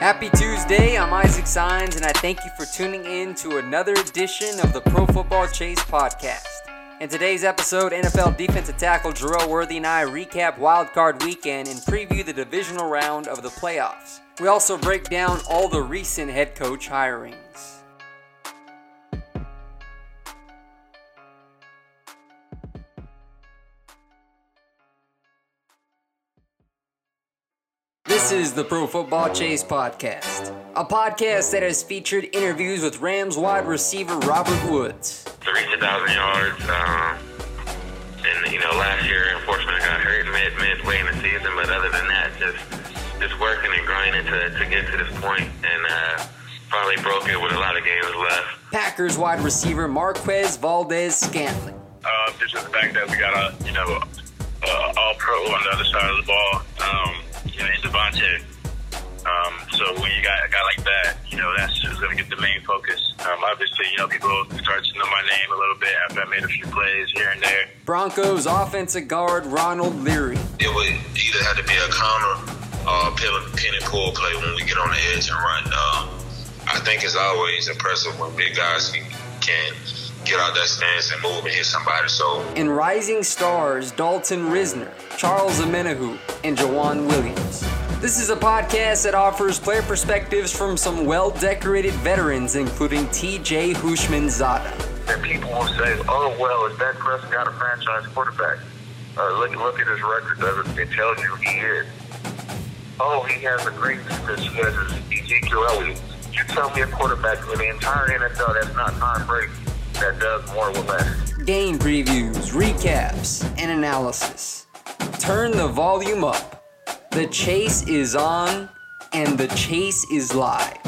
Happy Tuesday, I'm Isaac Signs, and I thank you for tuning in to another edition of the Pro Football Chase podcast. In today's episode, NFL defensive tackle Jerel Worthy and I recap Wild Card Weekend and preview the divisional round of the playoffs. We also break down all the recent head coach hirings. Is the Pro Football Chase Podcast, a podcast that has featured interviews with Rams wide receiver Robert Woods. To reach a thousand yards, um, and you know, last year unfortunately I got hurt mid midway in the season, but other than that, just just working and grinding to, to get to this point, and uh, finally broke it with a lot of games left. Packers wide receiver Marquez Valdes-Scantling. Uh, just the fact that we got a you know uh, all pro on the other side of the ball. Um, you know, in Davante. Um, so when you got a guy like that, you know, that's just going to get the main focus. Um, obviously, you know, people start to know my name a little bit after I made a few plays here and there. Broncos offensive guard Ronald Leary. It would either have to be a counter or a pin, pin and pull play when we get on the edge and run. Um, I think it's always impressive when big guys can, can get out that stance and move and hit somebody. So, And rising stars Dalton Risner, Charles Omenihu, and Jawan Williams. This is a podcast that offers player perspectives from some well decorated veterans, including TJ Houshmandzadeh. And people will say, oh, well, is Dak Prescott a franchise quarterback? Uh, look, look at his record. Does it, it tells you he is. Oh, he has a great defense. He has Ezekiel Elliott. You tell me a quarterback in the entire NFL that's not Tom Brady that does more with less. Game previews, recaps, and analysis. Turn the volume up. The chase is on, and the chase is live.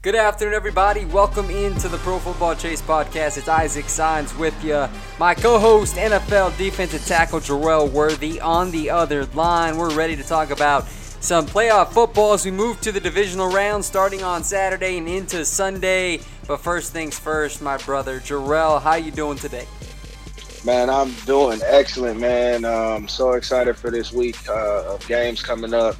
Good afternoon, everybody. Welcome into the Pro Football Chase podcast. It's Isaac Signs with you. My co-host, NFL defensive tackle Jerel Worthy, on the other line. We're ready to talk about some playoff football as we move to the divisional round, starting on Saturday and into Sunday. But first things first, my brother Jerel, how you doing today? Man, I'm doing excellent, man. Um, so excited for this week uh, of games coming up.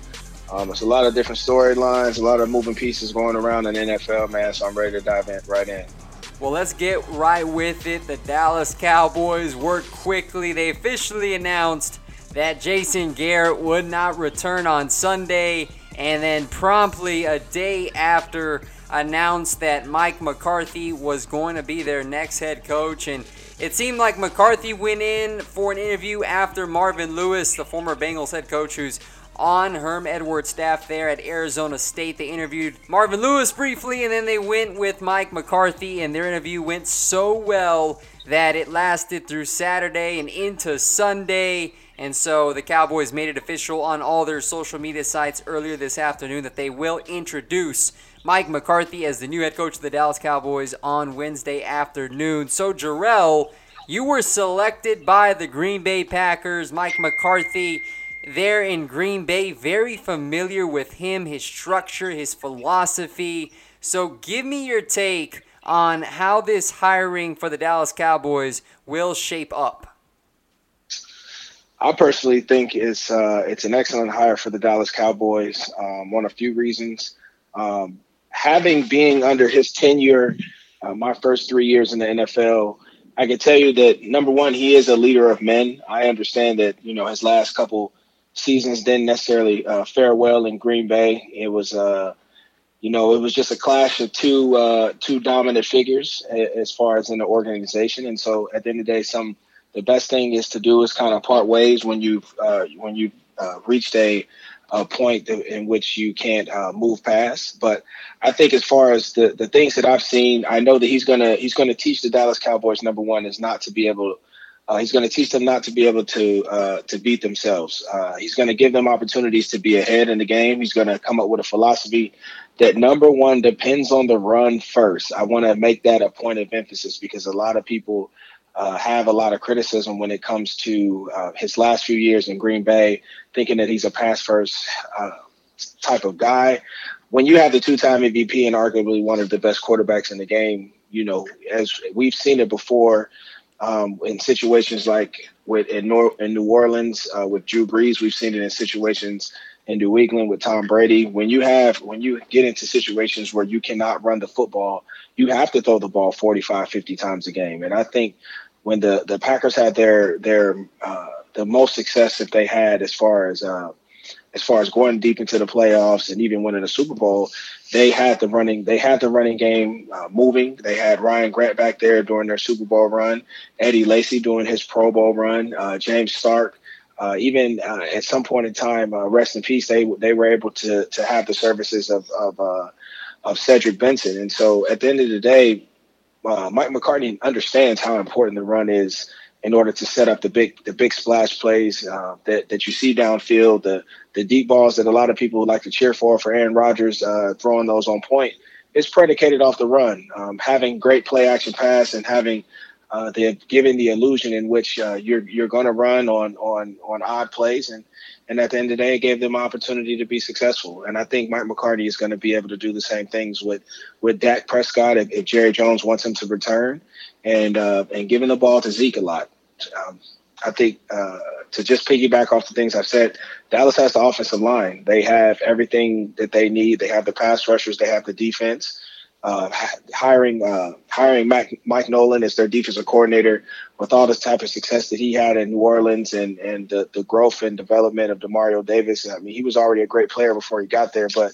Um, it's a lot of different storylines, a lot of moving pieces going around in NFL, man. So I'm ready to dive in right in. Well, let's get right with it. The Dallas Cowboys worked quickly. They officially announced that Jason Garrett would not return on Sunday, and then promptly a day after announced that Mike McCarthy was going to be their next head coach. And it seemed like McCarthy went in for an interview after Marvin Lewis, the former Bengals head coach, who's on Herm Edwards' staff there at Arizona State. They interviewed Marvin Lewis briefly, and then they went with Mike McCarthy, and their interview went so well that it lasted through Saturday and into Sunday. And so the Cowboys made it official on all their social media sites earlier this afternoon that they will introduce Mike McCarthy as the new head coach of the Dallas Cowboys on Wednesday afternoon. So, Jerel, you were selected by the Green Bay Packers. Mike McCarthy there in Green Bay, very familiar with him, his structure, his philosophy. So, give me your take on how this hiring for the Dallas Cowboys will shape up. I personally think it's uh, it's an excellent hire for the Dallas Cowboys um, on a few reasons. Um, having being under his tenure, uh, my first three years in the NFL, I can tell you that number one, he is a leader of men. I understand that you know his last couple seasons didn't necessarily uh, fare well in Green Bay. It was uh, you know, it was just a clash of two uh, two dominant figures as far as in the organization. And so, at the end of the day, some the best thing is to do is kind of part ways when you've uh, when you've uh, reached a, a point in which you can't uh, move past. But I think as far as the the things that I've seen, I know that he's gonna he's gonna teach the Dallas Cowboys number one is not to be able. Uh, he's going to teach them not to be able to uh, to beat themselves. Uh, he's going to give them opportunities to be ahead in the game. He's going to come up with a philosophy that number one depends on the run first. I want to make that a point of emphasis because a lot of people uh, have a lot of criticism when it comes to uh, his last few years in Green Bay, thinking that he's a pass first uh, type of guy. When you have the two time MVP and arguably one of the best quarterbacks in the game, you know, as we've seen it before um, in situations like with in, Nor- in New Orleans uh, with Drew Brees, we've seen it in situations in New England with Tom Brady. When you have when you get into situations where you cannot run the football, you have to throw the ball 45, 50 times a game. And I think when the the Packers had their their uh, the most success that they had as far as uh, as far as going deep into the playoffs and even winning a Super Bowl, they had the running they had the running game uh, moving. They had Ryan Grant back there during their Super Bowl run, Eddie Lacy doing his Pro Bowl run, uh, James Stark uh, even uh, at some point in time, uh, rest in peace, they they were able to to have the services of of, uh, of Cedric Benson. And so, at the end of the day, Mike McCartney understands how important the run is in order to set up the big the big splash plays uh, that that you see downfield, the the deep balls that a lot of people like to cheer for for Aaron Rodgers throwing those on point. It's predicated off the run, um, having great play action pass and having uh, they're giving the illusion in which uh, you're you're going to run on on on odd plays, and and at the end of the day, it gave them opportunity to be successful. And I think Mike McCarthy is going to be able to do the same things with with Dak Prescott if, if Jerry Jones wants him to return, and uh, and giving the ball to Zeke a lot. Um, I think uh, to just piggyback off the things I've said, Dallas has the offensive line. They have everything that they need. They have the pass rushers. They have the defense uh, hiring uh, hiring Mike, Mike Nolan as their defensive coordinator with all this type of success that he had in New Orleans and and the, the growth and development of Demario Davis. I mean, he was already a great player before he got there, but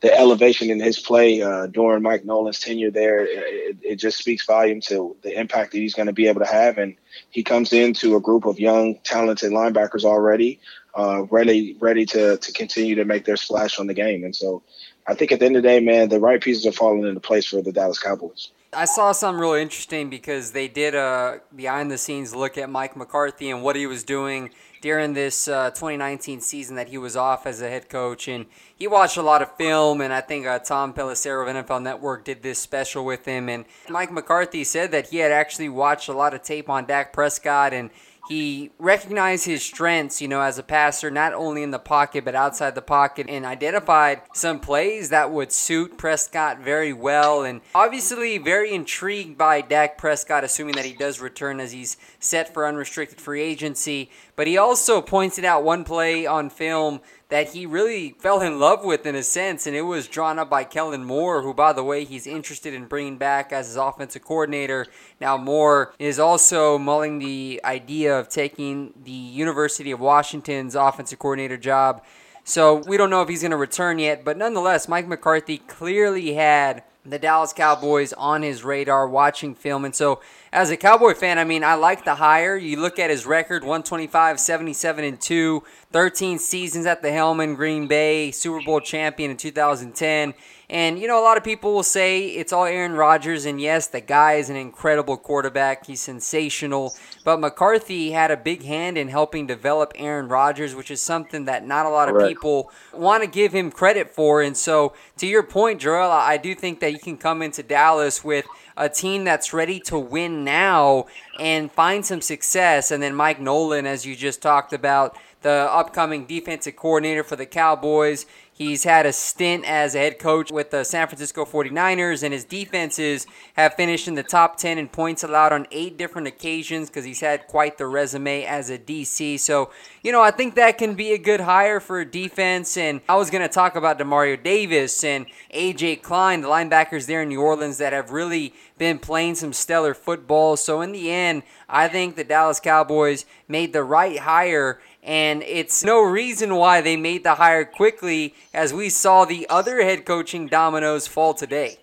the elevation in his play uh, during Mike Nolan's tenure there, it, it, just speaks volume to the impact that he's going to be able to have. And he comes into a group of young, talented linebackers already, uh, ready ready to to continue to make their splash on the game. And so I think at the end of the day, man, the right pieces are falling into place for the Dallas Cowboys. I saw something really interesting because they did a behind the scenes look at Mike McCarthy and what he was doing during this uh, 2019 season that he was off as a head coach. And he watched a lot of film, and I think uh, Tom Pelissero of NFL Network did this special with him. And Mike McCarthy said that he had actually watched a lot of tape on Dak Prescott and he recognized his strengths, you know, as a passer, not only in the pocket but outside the pocket, and identified some plays that would suit Prescott very well. And obviously, very intrigued by Dak Prescott, assuming that he does return as he's set for unrestricted free agency. But he also pointed out one play on film that he really fell in love with in a sense, and it was drawn up by Kellen Moore, who, by the way, he's interested in bringing back as his offensive coordinator. Now, Moore is also mulling the idea of taking the University of Washington's offensive coordinator job. So we don't know if he's going to return yet, but nonetheless, Mike McCarthy clearly had the Dallas Cowboys on his radar watching film. And so, as a Cowboy fan, I mean, I like the hire. You look at his record 125, 77, and 2, 13 seasons at the helm in Green Bay, Super Bowl champion in 2010. And, you know, a lot of people will say it's all Aaron Rodgers. And yes, the guy is an incredible quarterback. He's sensational. But McCarthy had a big hand in helping develop Aaron Rodgers, which is something that not a lot of people want to give him credit for. And so, to your point, Joel, I do think that you can come into Dallas with a team that's ready to win now and find some success. And then Mike Nolan, as you just talked about, the upcoming defensive coordinator for the Cowboys. He's had a stint as a head coach with the San Francisco 49ers, and his defenses have finished in the top 10 in points allowed on eight different occasions because he's had quite the resume as a DC. So, you know, I think that can be a good hire for defense. And I was going to talk about Demario Davis and A.J. Klein, the linebackers there in New Orleans that have really been playing some stellar football. So, in the end, I think the Dallas Cowboys made the right hire and it's no reason why they made the hire quickly as we saw the other head coaching dominoes fall today.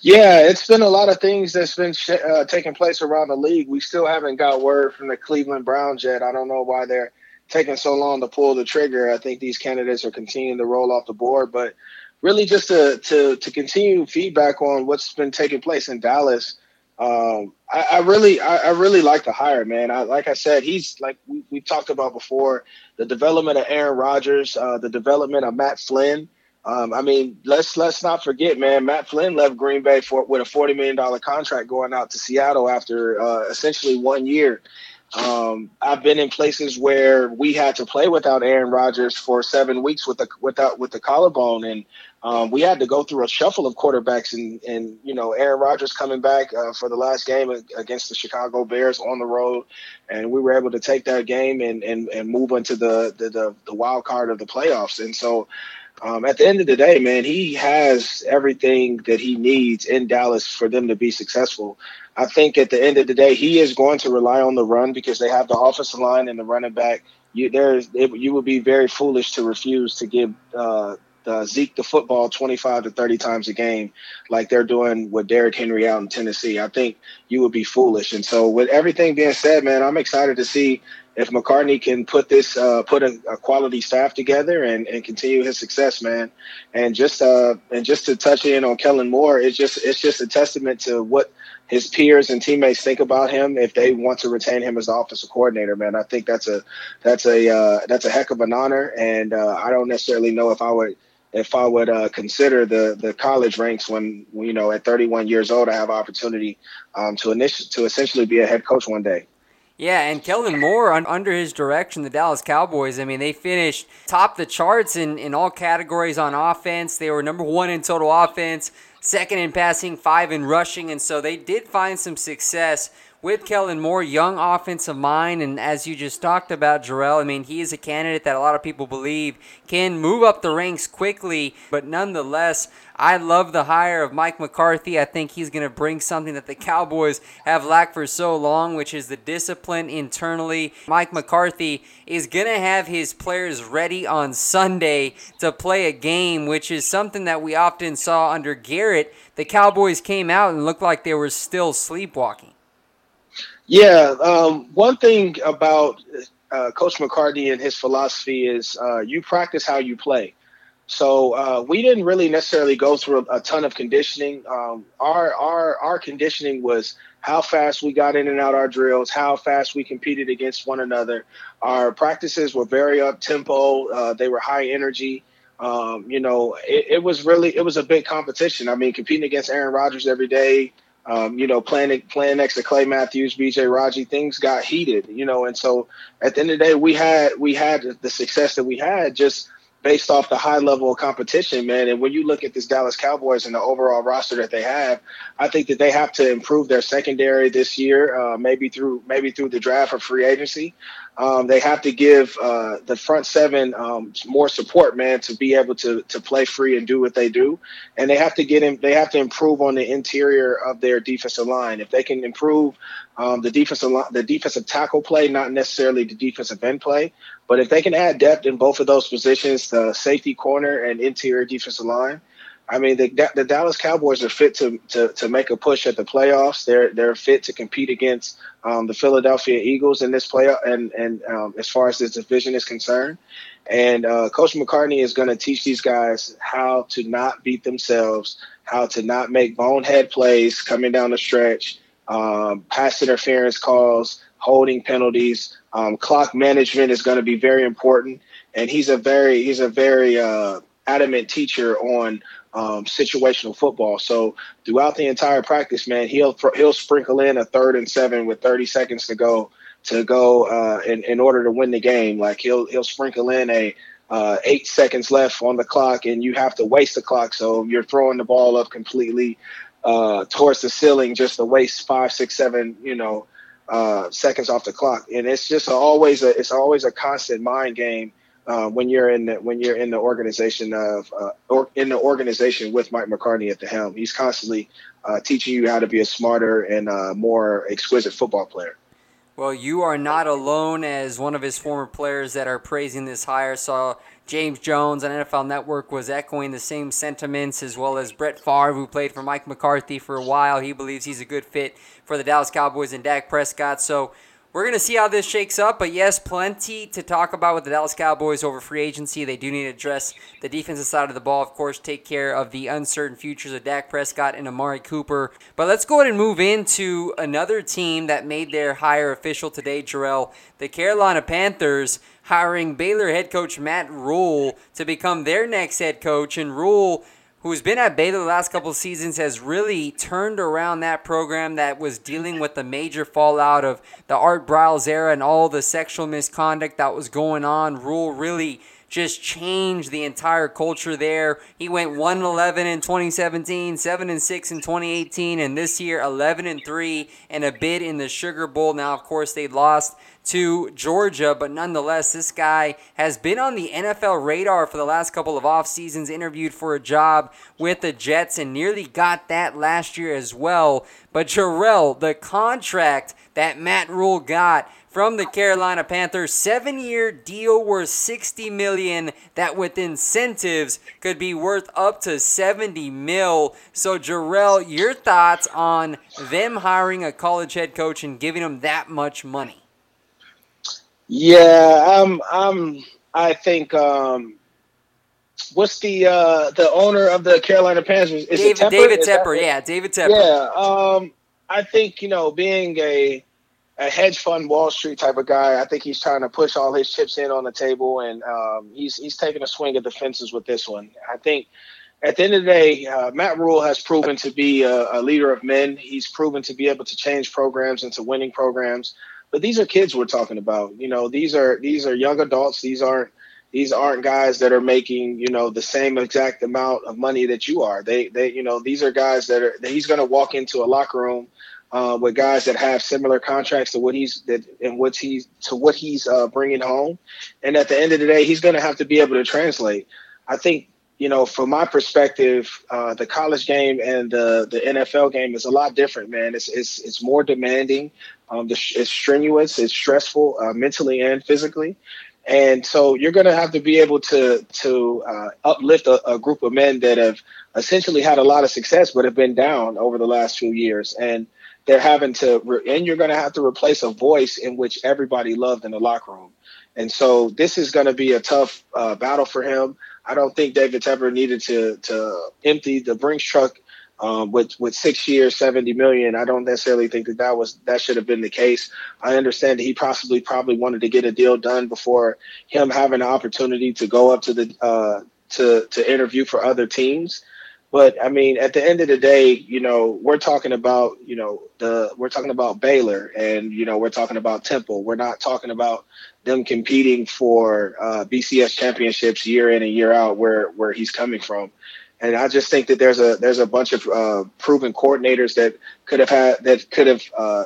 Yeah, it's been a lot of things that's been uh, taking place around the league. We still haven't got word from the Cleveland Browns yet. I don't know why they're taking so long to pull the trigger. I think these candidates are continuing to roll off the board, but really just to to to continue feedback on what's been taking place in Dallas. Um, I, I, really, I, I, really like the hire, man. I, like I said, he's like we, we talked about before, the development of Aaron Rodgers, uh, the development of Matt Flynn. Um, I mean, let's let's not forget, man. Matt Flynn left Green Bay for with a forty million dollar contract going out to Seattle after uh, essentially one year. Um, I've been in places where we had to play without Aaron Rodgers for seven weeks with the without with the collarbone, and um, we had to go through a shuffle of quarterbacks. And and you know Aaron Rodgers coming back uh, for the last game against the Chicago Bears on the road, and we were able to take that game and and, and move into the, the the the wild card of the playoffs. And so. Um, at the end of the day, man, he has everything that he needs in Dallas for them to be successful. I think at the end of the day, he is going to rely on the run because they have the offensive line and the running back. You there's you would be very foolish to refuse to give uh, the Zeke the football 25 to 30 times a game, like they're doing with Derrick Henry out in Tennessee. I think you would be foolish. And so, with everything being said, man, I'm excited to see if McCartney can put this, uh, put a, a, quality staff together and, and continue his success, man. And just uh, and just to touch in on Kellen Moore, it's just it's just a testament to what his peers and teammates think about him if they want to retain him as the offensive coordinator. Man, I think that's a that's a uh, that's a heck of an honor, and uh, I don't necessarily know if I would if I would uh, consider the the college ranks when you know at 31 years old I have opportunity um, to initial to essentially be a head coach one day. Yeah, and Kellen Moore, under his direction, the Dallas Cowboys, I mean, they finished top the charts in, in all categories on offense. They were number one in total offense, second in passing, five in rushing, and so they did find some success with Kellen Moore, young offensive mind, and as you just talked about, Jerel, I mean, he is a candidate that a lot of people believe can move up the ranks quickly, but nonetheless, I love the hire of Mike McCarthy. I think he's going to bring something that the Cowboys have lacked for so long, which is the discipline internally. Mike McCarthy is going to have his players ready on Sunday to play a game, which is something that we often saw under Garrett. The Cowboys came out and looked like they were still sleepwalking. Yeah, um, one thing about uh, Coach McCarthy and his philosophy is uh, you practice how you play. So uh, we didn't really necessarily go through a, a ton of conditioning. Um, our our our conditioning was how fast we got in and out our drills, how fast we competed against one another. Our practices were very up tempo. Uh, they were high energy. Um, you know, it, it, was really it was a big competition. I mean, competing against Aaron Rodgers every day, um, you know, playing playing next to Clay Matthews, BJ Raji, things got heated, you know, and so at the end of the day, we had we had the success that we had just based off the high level of competition, man. And when you look at this Dallas Cowboys and the overall roster that they have, I think that they have to improve their secondary this year, uh, maybe through maybe through the draft or free agency. Um, they have to give uh, the front seven um, more support, man, to be able to to play free and do what they do. And they have to get in. They have to improve on the interior of their defensive line. If they can improve um, the defensive line, the defensive tackle play, not necessarily the defensive end play, but if they can add depth in both of those positions, the safety corner and interior defensive line, I mean, the, the Dallas Cowboys are fit to, to, to make a push at the playoffs. They're they're fit to compete against um, the Philadelphia Eagles in this playoff, and and um, as far as this division is concerned, and uh, Coach McCartney is going to teach these guys how to not beat themselves, how to not make bonehead plays coming down the stretch, um, pass interference calls, holding penalties. Um, clock management is going to be very important, and he's a very he's a very uh, adamant teacher on um, situational football. So throughout the entire practice, man, he'll he'll sprinkle in a third and seven with 30 seconds to go to go uh, in in order to win the game. Like he'll he'll sprinkle in a uh, eight seconds left on the clock, and you have to waste the clock. So you're throwing the ball up completely uh, towards the ceiling just to waste five, six, seven, you know, uh, seconds off the clock. And it's just always a it's always a constant mind game uh, when you're in the, when you're in the organization of uh, or in the organization with Mike McCartney at the helm. He's constantly uh, teaching you how to be a smarter and uh, more exquisite football player. Well, you are not alone as one of his former players that are praising this hire. Saw James Jones on NFL Network was echoing the same sentiments, as well as Brett Favre, who played for Mike McCarthy for a while. He believes he's a good fit for the Dallas Cowboys and Dak Prescott. So we're going to see how this shakes up, but yes, plenty to talk about with the Dallas Cowboys over free agency. They do need to address the defensive side of the ball, of course, take care of the uncertain futures of Dak Prescott and Amari Cooper. But let's go ahead and move into another team that made their hire official today, Jerel. The Carolina Panthers hiring Baylor head coach Matt Rhule to become their next head coach. And Rhule who's been at Baylor the last couple seasons, has really turned around that program that was dealing with the major fallout of the Art Briles era and all the sexual misconduct that was going on. Rhule really just changed the entire culture there. He went 1 11 in 2017, 7 and 6 in 2018, and this year 11 and 3 and a bid in the Sugar Bowl. Now, of course, they lost to Georgia, but nonetheless, this guy has been on the NFL radar for the last couple of off seasons, interviewed for a job with the Jets, and nearly got that last year as well. But Jerel, the contract that Matt Rhule got from the Carolina Panthers, seven-year deal worth 60 million that with incentives could be worth up to 70 mil. So Jerel, your thoughts on them hiring a college head coach and giving them that much money? Yeah, I'm. I'm. I think. Um, what's the uh, the owner of the Carolina Panthers? Is David, Tepper? David Tepper. Yeah, David Tepper. Yeah. Um, I think you know, being a a hedge fund Wall Street type of guy, I think he's trying to push all his chips in on the table, and um, he's he's taking a swing at the fences with this one. I think at the end of the day, uh, Matt Rhule has proven to be a, a, leader of men. He's proven to be able to change programs into winning programs but these are kids we're talking about. You know, these are these are young adults. These aren't these aren't guys that are making you know the same exact amount of money that you are. They they you know these are guys that are that he's going to walk into a locker room uh, with guys that have similar contracts to what he's that and what he's to what he's uh, bringing home. And at the end of the day, he's going to have to be able to translate. I think you know, from my perspective, uh, the college game and the the NFL game is a lot different, man. It's it's it's more demanding. Um, it's strenuous. It's stressful, uh, mentally and physically. And so you're going to have to be able to to uh, uplift a, a, group of men that have essentially had a lot of success, but have been down over the last few years. And they're having to, re- and you're going to have to replace a voice in which everybody loved in the locker room. And so this is going to be a tough uh, battle for him. I don't think David Tepper needed to to empty the Brinks truck um, with with six years, seventy million. I don't necessarily think that that was that should have been the case. I understand that he possibly probably wanted to get a deal done before him having an opportunity to go up to the uh, to to interview for other teams. But I mean, at the end of the day, you know, we're talking about, you know, the we're talking about Baylor, and you know, we're talking about Temple. We're not talking about them competing for uh, BCS championships year in and year out, where where he's coming from. And I just think that there's a there's a bunch of uh, proven coordinators that could have had that could have, uh,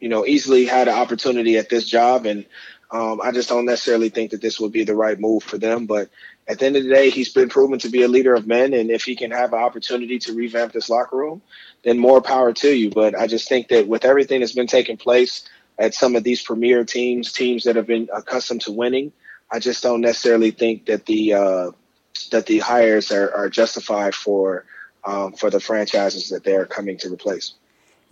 you know, easily had an opportunity at this job, and um, I just don't necessarily think that this would be the right move for them. But at the end of the day, he's been proven to be a leader of men, and if he can have an opportunity to revamp this locker room, then more power to you. But I just think that with everything that's been taking place at some of these premier teams, teams that have been accustomed to winning, I just don't necessarily think that the uh, that the hires are, are justified for um, for the franchises that they are coming to replace.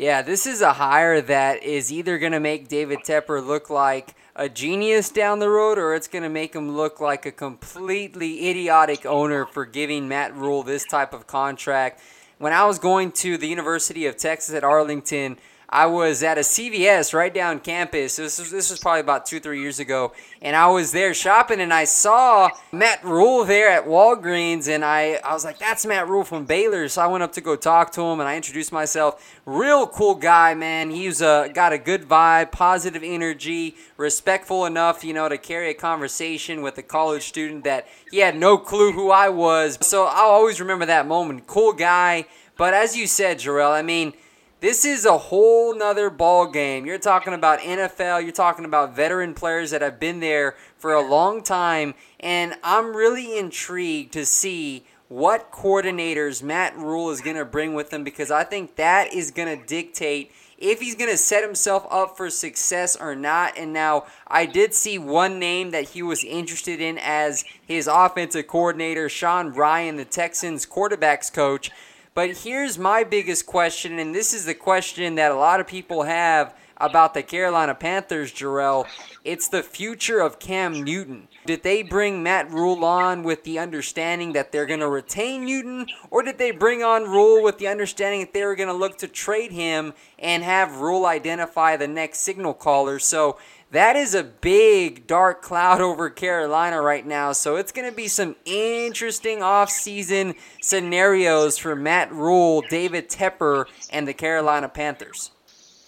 Yeah, this is a hire that is either going to make David Tepper look like a genius down the road or it's going to make him look like a completely idiotic owner for giving Matt Rhule this type of contract. When I was going to the University of Texas at Arlington, I was at a CVS right down campus. This was, this was probably about two, three years ago. And I was there shopping and I saw Matt Rhule there at Walgreens. And I, I was like, that's Matt Rhule from Baylor. So I went up to go talk to him and I introduced myself. Real cool guy, man. He's uh, got a good vibe, positive energy, respectful enough, you know, to carry a conversation with a college student that he had no clue who I was. So I'll always remember that moment. Cool guy. But as you said, Jerel, I mean, this is a whole nother ball game. You're talking about NFL, you're talking about veteran players that have been there for a long time, and I'm really intrigued to see what coordinators Matt Rhule is going to bring with him because I think that is going to dictate if he's going to set himself up for success or not. And now I did see one name that he was interested in as his offensive coordinator, Sean Ryan, the Texans quarterbacks coach. But here's my biggest question, and this is the question that a lot of people have about the Carolina Panthers, Jerel. It's the future of Cam Newton. Did they bring Matt Rhule on with the understanding that they're going to retain Newton, or did they bring on Rhule with the understanding that they were going to look to trade him and have Rhule identify the next signal caller? So that is a big dark cloud over Carolina right now. So it's going to be some interesting offseason scenarios for Matt Rhule, David Tepper, and the Carolina Panthers.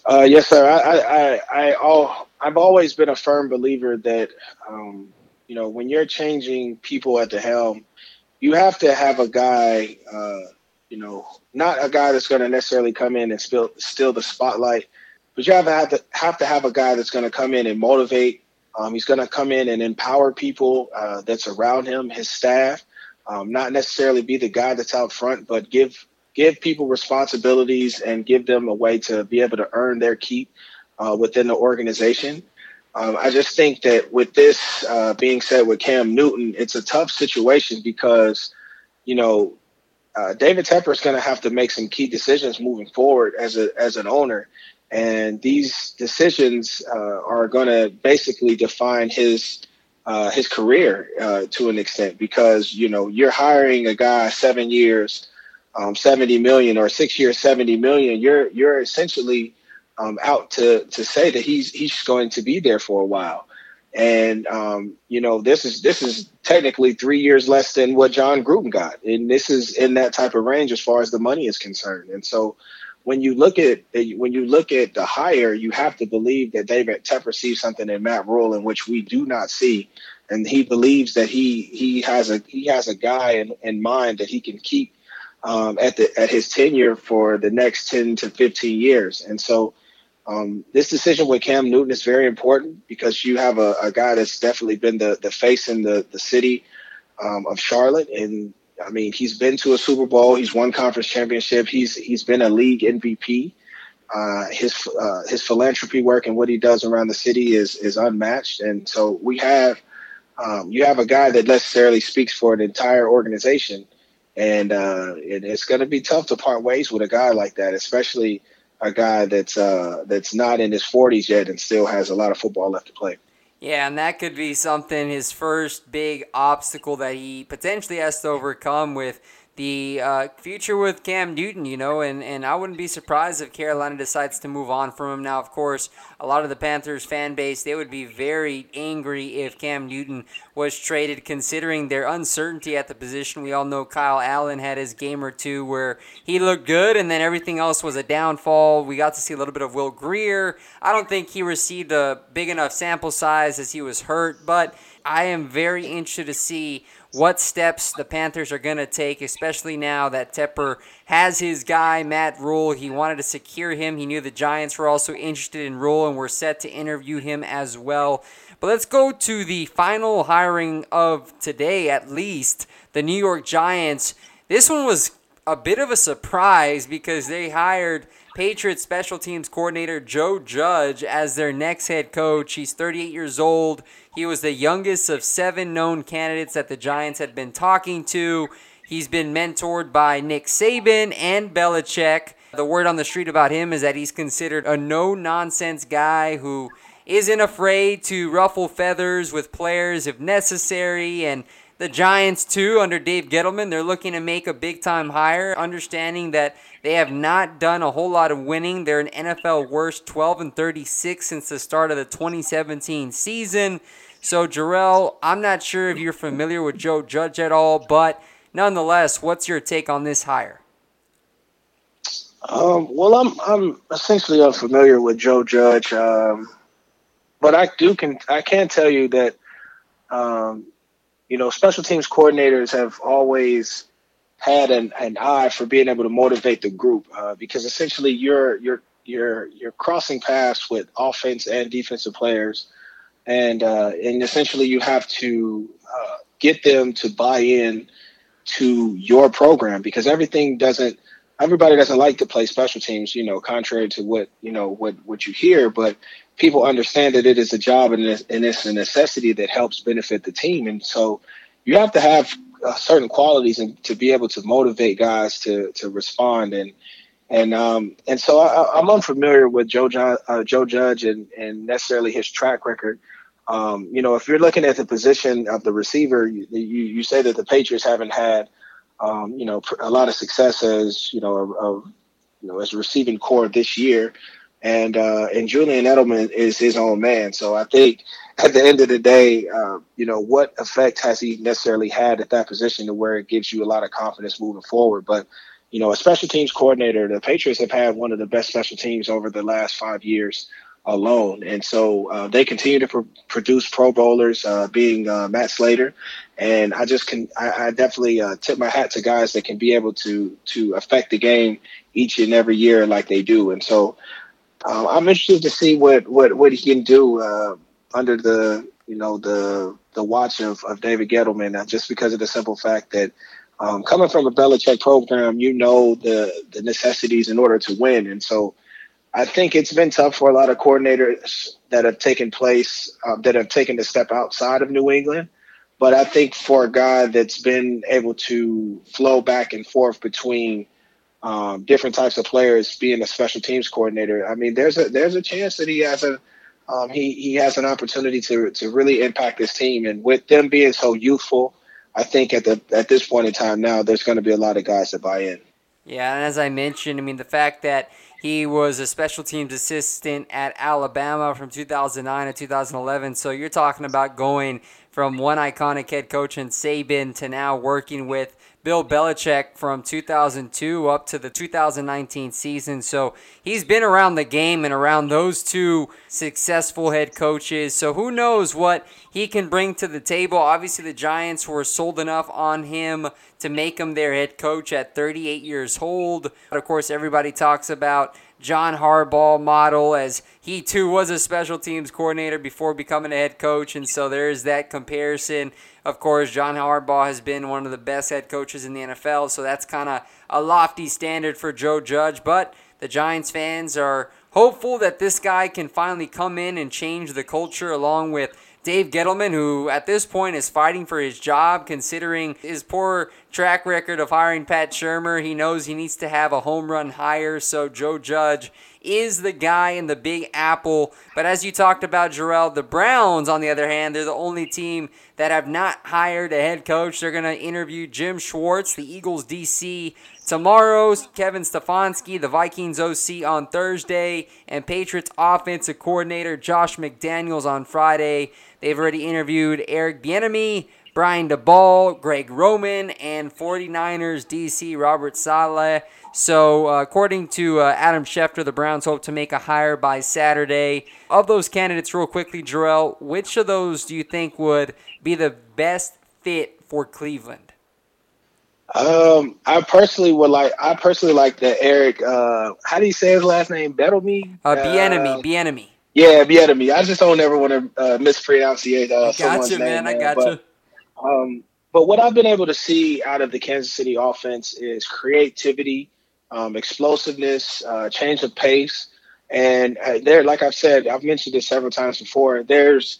Uh, yes, sir. I, I, I, I, I've always been a firm believer that, um, you know, when you're changing people at the helm, you have to have a guy, uh, you know, not a guy that's going to necessarily come in and steal the spotlight, but you have to have to have, to have a guy that's going to come in and motivate. Um, he's going to come in and empower people uh, that's around him, his staff. Um, not necessarily be the guy that's out front, but give give people responsibilities and give them a way to be able to earn their keep uh, within the organization. Um, I just think that with this uh, being said with Cam Newton, it's a tough situation because, you know, uh, David Tepper is going to have to make some key decisions moving forward as a as an owner, and these decisions uh, are going to basically define his uh, his career uh, to an extent because you know you're hiring a guy seven years, um, seventy million, or six years, seventy million. You're you're essentially um, out to to say that he's he's going to be there for a while, and um, you know this is this is technically three years less than what Jon Gruden got, and this is in that type of range as far as the money is concerned, and so when you look at when you look at the hire, you have to believe that David Tepper sees something in Matt Rhule in which we do not see, and he believes that he he has a he has a guy in, in mind that he can keep um, at the at his tenure for the next ten to fifteen years, and so. Um, this decision with Cam Newton is very important because you have a, a guy that's definitely been the, the face in the, the city um, of Charlotte, and I mean, he's been to a Super Bowl. He's won conference championship. He's he's been a league MVP. Uh, his uh, his philanthropy work and what he does around the city is is unmatched. And so we have um, you have a guy that necessarily speaks for an entire organization, and uh, it, it's going to be tough to part ways with a guy like that, especially a guy that's uh, that's not in his 40s yet and still has a lot of football left to play. Yeah, and that could be something, his first big obstacle that he potentially has to overcome with the uh, future with Cam Newton, you know, and, and I wouldn't be surprised if Carolina decides to move on from him. Now, of course, a lot of the Panthers fan base, they would be very angry if Cam Newton was traded, considering their uncertainty at the position. We all know Kyle Allen had his game or two where he looked good, and then everything else was a downfall. We got to see a little bit of Will Grier. I don't think he received a big enough sample size as he was hurt, but I am very interested to see what steps the Panthers are going to take, especially now that Tepper has his guy, Matt Rhule. He wanted to secure him. He knew the Giants were also interested in Rhule and were set to interview him as well. But let's go to the final hiring of today, at least the New York Giants. This one was a bit of a surprise because they hired Patriots special teams coordinator Joe Judge as their next head coach. He's 38 years old. He was the youngest of seven known candidates that the Giants had been talking to. He's been mentored by Nick Saban and Belichick. The word on the street about him is that he's considered a no nonsense guy who isn't afraid to ruffle feathers with players if necessary. And the Giants, too, under Dave Gettleman, they're looking to make a big time hire, understanding that they have not done a whole lot of winning. They're an NFL worst 12 and 36 since the start of the 2017 season. So, Jerel, I'm not sure if you're familiar with Joe Judge at all, but nonetheless, what's your take on this hire? Um, well, I'm I'm essentially unfamiliar with Joe Judge, um, but I do can I can tell you that um, you know special teams coordinators have always had an, an eye for being able to motivate the group uh, because essentially you're you're you're you're crossing paths with offense and defensive players, and uh, and essentially you have to uh, get them to buy in to your program because everything doesn't everybody doesn't like to play special teams, you know, contrary to what you know what what you hear, but people understand that it is a job and it's, and it's a necessity that helps benefit the team, and so you have to have uh, certain qualities and to be able to motivate guys to to respond and and um and so I, am unfamiliar with Joe John, uh, Joe Judge and and necessarily his track record. Um, you know, if you're looking at the position of the receiver, you you, you say that the Patriots haven't had um, you know a lot of success as you know a, a you know as a receiving corps this year, and uh, and Julian Edelman is his own man. So I think at the end of the day, uh, you know, what effect has he necessarily had at that position to where it gives you a lot of confidence moving forward? But, you know, a special teams coordinator, the Patriots have had one of the best special teams over the last five years alone. And so uh, they continue to pr- produce Pro Bowlers, uh, being uh, Matt Slater. And I just can, I, I definitely uh, tip my hat to guys that can be able to to affect the game each and every year like they do. And so uh, I'm interested to see what what what he can do uh, under the you know the the watch of, of David Gettleman, uh, just because of the simple fact that um, coming from a Belichick program, you know the the necessities in order to win, and so I think it's been tough for a lot of coordinators that have taken place uh, that have taken the step outside of New England. But I think for a guy that's been able to flow back and forth between um, different types of players, being a special teams coordinator, I mean, there's a there's a chance that he has a um, he he has an opportunity to to really impact this team. And with them being so youthful, I think at the at this point in time now, there's going to be a lot of guys that buy in. Yeah, and as I mentioned, I mean the fact that he was a special teams assistant at Alabama from 2009 to 2011. So you're talking about going from one iconic head coach in Saban to now working with Bill Belichick from 2002 up to the 2019 season. So he's been around the game and around those two successful head coaches. So who knows what he can bring to the table? Obviously, the Giants were sold enough on him to make him their head coach at 38 years old. But of course, everybody talks about John Harbaugh model as he too was a special teams coordinator before becoming a head coach. And so there's that comparison. Of course, John Harbaugh has been one of the best head coaches in the NFL. So that's kind of a lofty standard for Joe Judge. But the Giants fans are hopeful that this guy can finally come in and change the culture along with Dave Gettleman, who at this point is fighting for his job, considering his poor track record of hiring Pat Shurmur. He knows he needs to have a home run hire, so Joe Judge is the guy in the Big Apple. But as you talked about, Jerel, the Browns, on the other hand, they're the only team that have not hired a head coach. They're going to interview Jim Schwartz, the Eagles DC, tomorrow. Kevin Stefanski, the Vikings OC, on Thursday, and Patriots offensive coordinator Josh McDaniels on Friday. They've already interviewed Eric Bieniemy, Brian Daboll, Greg Roman, and 49ers DC Robert Saleh. So, uh, according to uh, Adam Schefter, the Browns hope to make a hire by Saturday. Of those candidates, real quickly, Jerel, which of those do you think would be the best fit for Cleveland? Um, I personally would like. I personally like the Eric. Uh, how do you say his last name? Bieniemy. Uh. Uh, Bieniemy. Yeah, Bieniemy. I just don't ever want to uh, mispronounce uh, I got you, man. Name, I got you. Um, but what I've been able to see out of the Kansas City offense is creativity, um, explosiveness, uh, change of pace, and uh, there, like I've said, I've mentioned this several times before. There's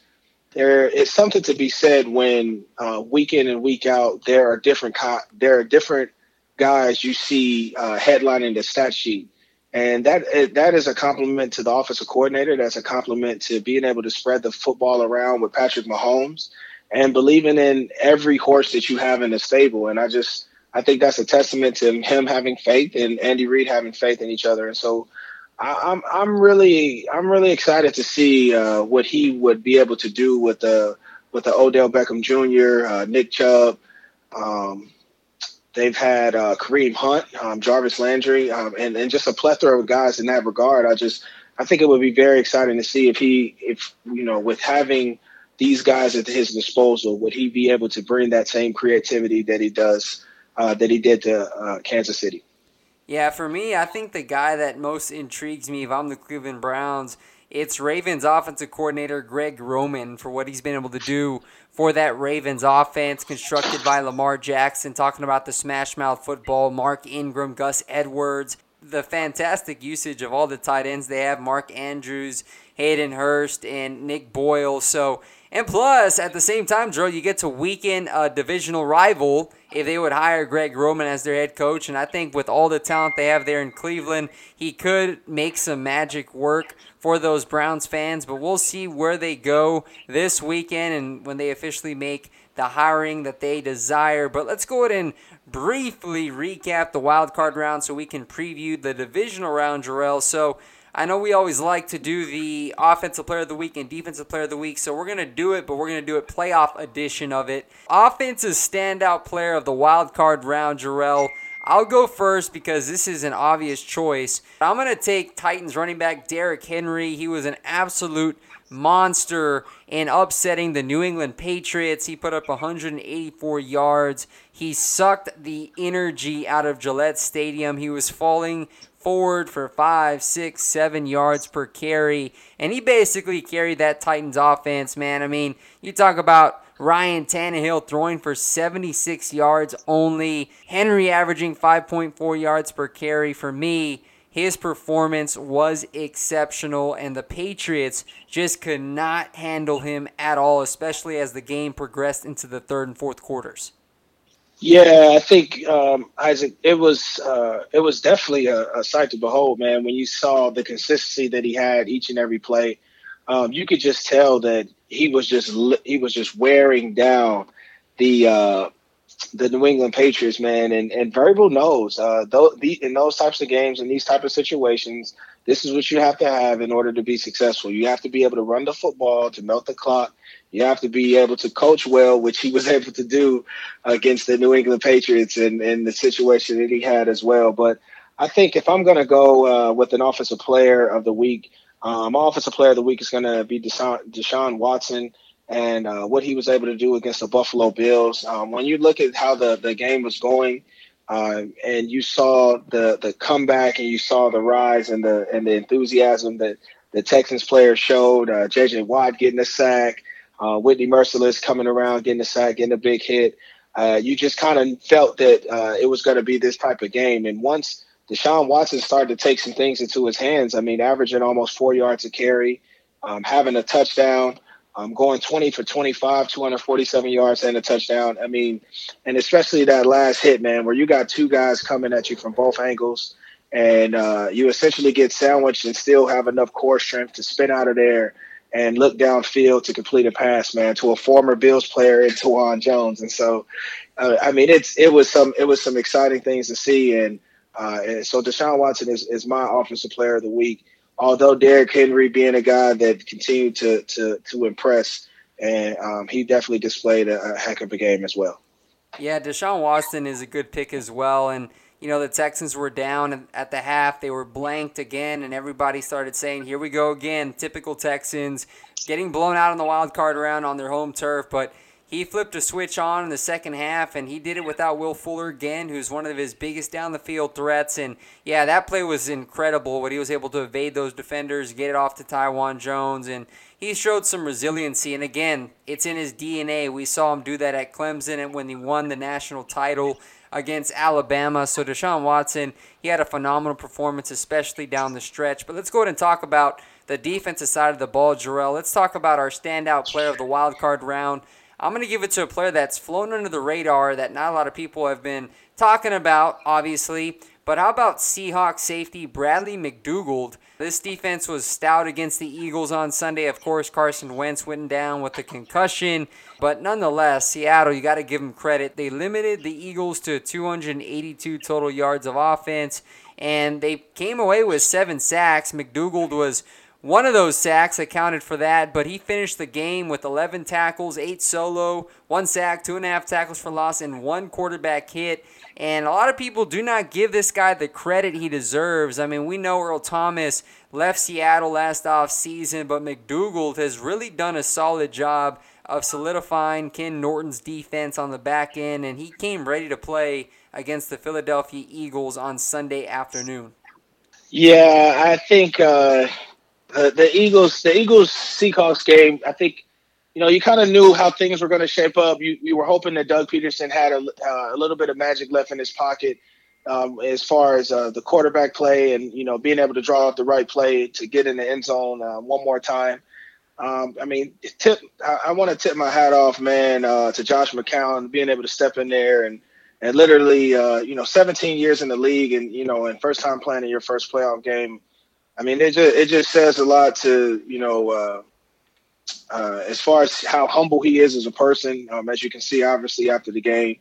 there is something to be said when uh, week in and week out there are different co- there are different guys you see uh, headlining the stat sheet, and that eh, that is a compliment to the offensive coordinator. That's a compliment to being able to spread the football around with Patrick Mahomes and believing in every horse that you have in the stable. And I just I think that's a testament to him having faith and Andy Reid having faith in each other. And so I, am I'm really I'm really excited to see uh, what he would be able to do with the with the Odell Beckham Jr., uh, Nick Chubb. Um, they've had uh, Kareem Hunt, um, Jarvis Landry, um, and and just a plethora of guys in that regard. I just I think it would be very exciting to see if he if you know with having these guys at his disposal, would he be able to bring that same creativity that he does uh, that he did to uh, Kansas City? Yeah, for me, I think the guy that most intrigues me if I'm the Cleveland Browns, it's Ravens offensive coordinator Greg Roman for what he's been able to do for that Ravens offense constructed by Lamar Jackson, talking about the smash mouth football, Mark Ingram, Gus Edwards, the fantastic usage of all the tight ends they have, Mark Andrews, Hayden Hurst, and Nick Boyle. So and plus, at the same time, Joe, you get to weaken a divisional rival if they would hire Greg Roman as their head coach. And I think with all the talent they have there in Cleveland, he could make some magic work for those Browns fans. But we'll see where they go this weekend and when they officially make the hiring that they desire. But let's go ahead and briefly recap the wild card round so we can preview the divisional round, Jerel. So I know we always like to do the offensive player of the week and defensive player of the week, so we're going to do it, but we're going to do it playoff edition of it. Offensive standout player of the wild card round, Jerel. I'll go first because this is an obvious choice. I'm going to take Titans running back Derrick Henry. He was an absolute monster in upsetting the New England Patriots. He put up 184 yards. He sucked the energy out of Gillette Stadium. He was falling forward for five, six, seven yards per carry. And he basically carried that Titans offense, man. I mean, you talk about Ryan Tannehill throwing for 76 yards only, Henry averaging 5.4 yards per carry. For me, his performance was exceptional, and the Patriots just could not handle him at all, especially as the game progressed into the third and fourth quarters. Yeah, I think um, Isaac, it was uh, it was definitely a, a, sight to behold, man. When you saw the consistency that he had each and every play, um, you could just tell that he was just he was just wearing down the uh, the New England Patriots, man. And and Vrabel knows uh, th- the, in those types of games in these type of situations, this is what you have to have in order to be successful. You have to be able to run the football to melt the clock you have to be able to coach well, which he was able to do against the New England Patriots and, and the situation that he had as well. But I think if I'm going to go uh, with an offensive player of the week, um, offensive player of the week is going to be Deshaun, Deshaun Watson and uh, what he was able to do against the Buffalo Bills. Um, when you look at how the, the game was going, uh, and you saw the the comeback and you saw the rise and the and the enthusiasm that the Texans players showed. Uh, J.J. Watt getting a sack, uh, Whitney Mercilus coming around, getting a sack, getting a big hit. Uh, you just kind of felt that uh, it was going to be this type of game. And once Deshaun Watson started to take some things into his hands, I mean, averaging almost four yards a carry, um, having a touchdown, um, going 20 for 25, 247 yards and a touchdown. I mean, and especially that last hit, man, where you got two guys coming at you from both angles and uh, you essentially get sandwiched and still have enough core strength to spin out of there and look downfield to complete a pass, man, to a former Bills player in Taiwan Jones. And so, uh, I mean, it's it was some it was some exciting things to see. And, uh, and so Deshaun Watson is, is my offensive player of the week. Although Derrick Henry being a guy that continued to to to impress, and um, he definitely displayed a, a heck of a game as well. Yeah, Deshaun Watson is a good pick as well, and you know, the Texans were down at the half. They were blanked again, and everybody started saying, here we go again. Typical Texans getting blown out in the wild card round on their home turf. But he flipped a switch on in the second half, and he did it without Will Fuller again, who's one of his biggest down the field threats. And yeah, that play was incredible. What he was able to evade those defenders, get it off to Taiwan Jones, and he showed some resiliency. And again, it's in his DNA. We saw him do that at Clemson and when he won the national title against Alabama. So Deshaun Watson, he had a phenomenal performance, especially down the stretch. But let's go ahead and talk about the defensive side of the ball, Jerel. Let's talk about our standout player of the wild card round. I'm going to give it to a player that's flown under the radar that not a lot of people have been talking about, obviously. But how about Seahawks safety Bradley McDougald? This defense was stout against the Eagles on Sunday. Of course, Carson Wentz went down with a concussion. But nonetheless, Seattle, you got to give them credit. They limited the Eagles to 282 total yards of offense, and they came away with seven sacks. McDougald was one of those sacks accounted for that, but he finished the game with 11 tackles, 8 solo, 1 sack, 2.5 tackles for loss, and 1 quarterback hit. And a lot of people do not give this guy the credit he deserves. I mean, we know Earl Thomas left Seattle last off season, but McDougald has really done a solid job of solidifying Ken Norton's defense on the back end, and he came ready to play against the Philadelphia Eagles on Sunday afternoon. Yeah, I think uh, uh, the Eagles, the Eagles Seahawks game, I think, you know, you kind of knew how things were going to shape up. You, you were hoping that Doug Pederson had a, uh, a little bit of magic left in his pocket um, as far as uh, the quarterback play and, you know, being able to draw out the right play to get in the end zone uh, one more time. Um, I mean, tip. I, I want to tip my hat off, man, uh, to Josh McCown being able to step in there and and literally, you know, 17 years in the league and you know, and first time playing in your first playoff game I mean, it just it just says a lot to you know uh, uh, as far as how humble he is as a person. Um, as you can see, obviously after the game.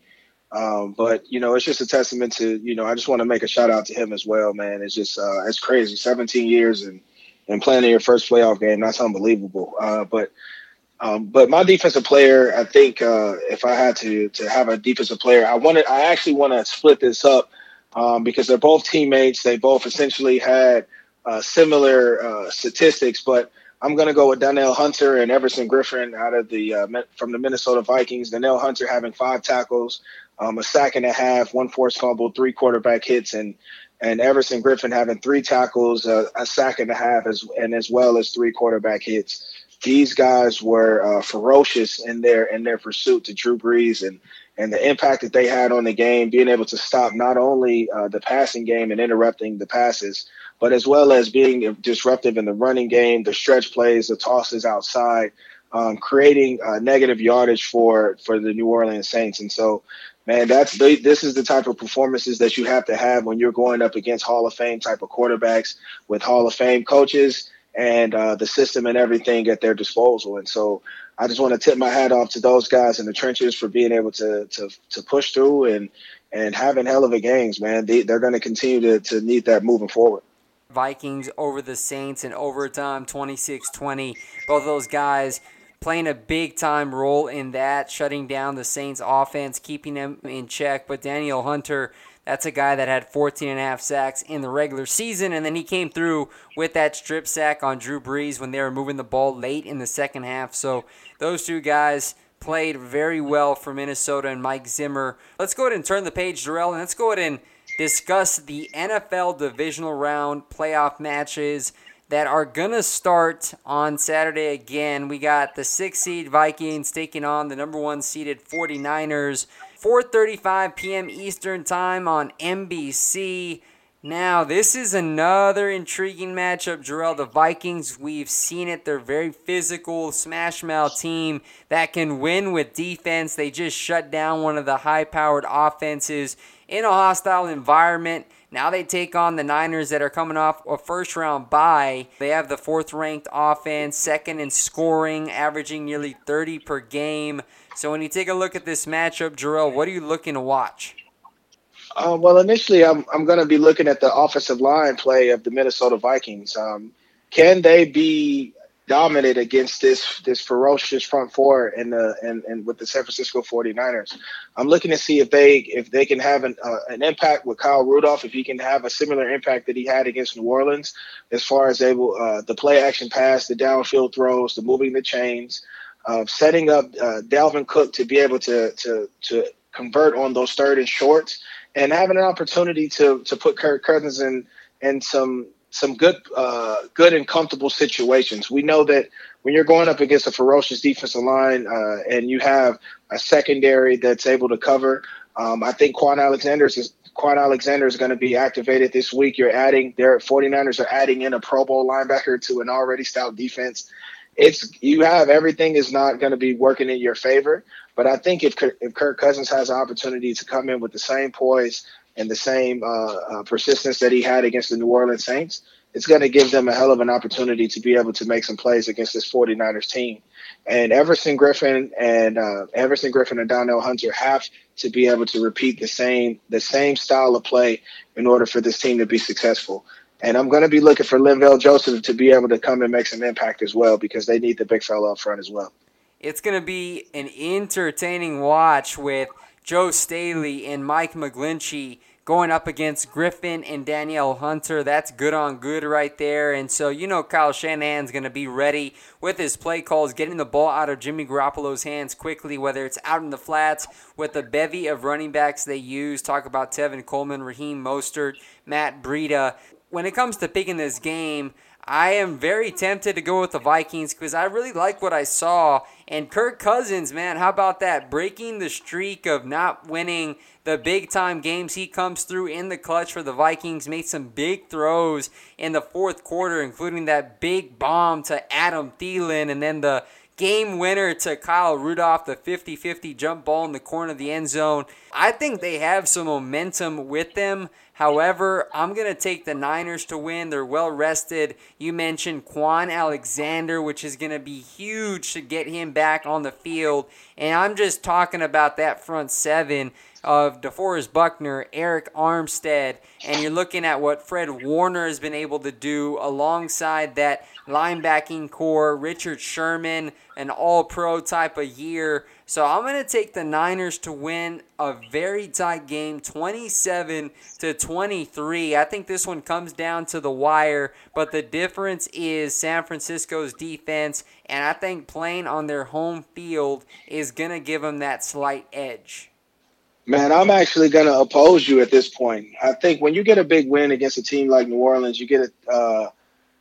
Um, but you know, it's just a testament to you know. I just want to make a shout out to him as well, man. It's just uh, it's crazy. 17 years and and playing in your first playoff game. That's unbelievable. Uh, but um, but my defensive player, I think uh, if I had to to have a defensive player, I wanted I actually want to split this up um, because they're both teammates. They both essentially had uh, similar uh, statistics, but I'm going to go with Danielle Hunter and Everson Griffen out of the uh, from the Minnesota Vikings. Danielle Hunter having five tackles, um, a sack and a half, one forced fumble, three quarterback hits, and and Everson Griffen having three tackles, uh, a sack and a half, as and as well as three quarterback hits. These guys were uh, ferocious in their in their pursuit to Drew Brees and and the impact that they had on the game, being able to stop not only uh, the passing game and interrupting the passes, but as well as being disruptive in the running game, the stretch plays, the tosses outside, um, creating uh, negative yardage for for the New Orleans Saints. And so, man, that's this is the type of performances that you have to have when you're going up against Hall of Fame type of quarterbacks with Hall of Fame coaches and uh, the system and everything at their disposal. And so, I just want to tip my hat off to those guys in the trenches for being able to to to push through and and having hell of a games, man. They, they're going to continue to to need that moving forward. Vikings over the Saints in overtime 26 20. Both those guys playing a big time role in that, shutting down the Saints offense, keeping them in check. But Danielle Hunter, that's a guy that had 14 and a half sacks in the regular season, and then he came through with that strip sack on Drew Brees when they were moving the ball late in the second half. So those two guys played very well for Minnesota and Mike Zimmer. Let's go ahead and turn the page, Jerel, and let's go ahead and discuss the NFL divisional round playoff matches that are going to start on Saturday again. We got the 6 seed Vikings taking on the number 1 seeded 49ers. 4:35 p.m. Eastern Time on NBC. Now, this is another intriguing matchup, Jerel. The Vikings, we've seen it. They're very physical, smash mouth team that can win with defense. They just shut down one of the high powered offenses in a hostile environment. Now they take on the Niners that are coming off a first round bye. They have the fourth ranked offense, second in scoring, averaging nearly 30 per game. So when you take a look at this matchup, Jerel, what are you looking to watch? Uh, well, initially, I'm, I'm going to be looking at the offensive line play of the Minnesota Vikings. Um, can they be dominant against this this ferocious front four and the and, and with the San Francisco 49ers. I'm looking to see if they if they can have an uh, an impact with Kyle Rudolph if he can have a similar impact that he had against New Orleans as far as able uh, the play action pass, the downfield throws, the moving the chains. uh, setting up uh, Dalvin Cook to be able to to to convert on those third and shorts, and having an opportunity to to put Kirk Cousins in in some some good uh, good and comfortable situations. We know that when you're going up against a ferocious defensive line uh, and you have a secondary that's able to cover, um, I think Kwon Alexander is Kwon Alexander is going to be activated this week. You're adding their 49ers are adding in a Pro Bowl linebacker to an already stout defense. It's you have everything is not going to be working in your favor, but I think if if Kirk Cousins has an opportunity to come in with the same poise and the same uh, uh, persistence that he had against the New Orleans Saints, it's going to give them a hell of an opportunity to be able to make some plays against this 49ers team. And Everson Griffen and uh, Everson Griffen and Danielle Hunter have to be able to repeat the same the same style of play in order for this team to be successful. And I'm going to be looking for Linval Joseph to be able to come and make some impact as well because they need the big fella up front as well. It's going to be an entertaining watch with Joe Staley and Mike McGlinchey going up against Griffen and Danielle Hunter. That's good on good right there. And so, you know, Kyle Shanahan's going to be ready with his play calls, getting the ball out of Jimmy Garoppolo's hands quickly, whether it's out in the flats with the bevy of running backs they use. Talk about Tevin Coleman, Raheem Mostert, Matt Breida. When it comes to picking this game, I am very tempted to go with the Vikings because I really like what I saw. And Kirk Cousins, man, how about that? Breaking the streak of not winning the big time games. He comes through in the clutch for the Vikings, made some big throws in the fourth quarter, including that big bomb to Adam Thielen and then the game winner to Kyle Rudolph, the 50 50 jump ball in the corner of the end zone. I think they have some momentum with them. However, I'm going to take the Niners to win. They're well rested. You mentioned Kwon Alexander, which is going to be huge to get him back on the field. And I'm just talking about that front seven of DeForest Buckner, Arik Armstead, and you're looking at what Fred Warner has been able to do alongside that linebacking corps, Richard Sherman, an all pro type of year. So I'm going to take the Niners to win a very tight game, 27 to 23. I think this one comes down to the wire, but the difference is San Francisco's defense, and I think playing on their home field is going to give them that slight edge. Man, I'm actually going to oppose you at this point. I think when you get a big win against a team like New Orleans, you get a uh,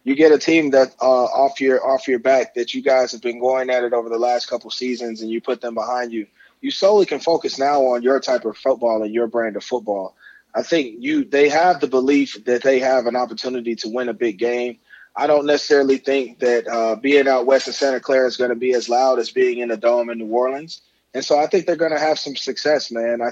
you get a team that uh, off your off your back that you guys have been going at it over the last couple seasons, and you put them behind you. You solely can focus now on your type of football and your brand of football. I think you they have the belief that they have an opportunity to win a big game. I don't necessarily think that uh, being out west in Santa Clara is going to be as loud as being in a dome in New Orleans. And so I think they're going to have some success, man. I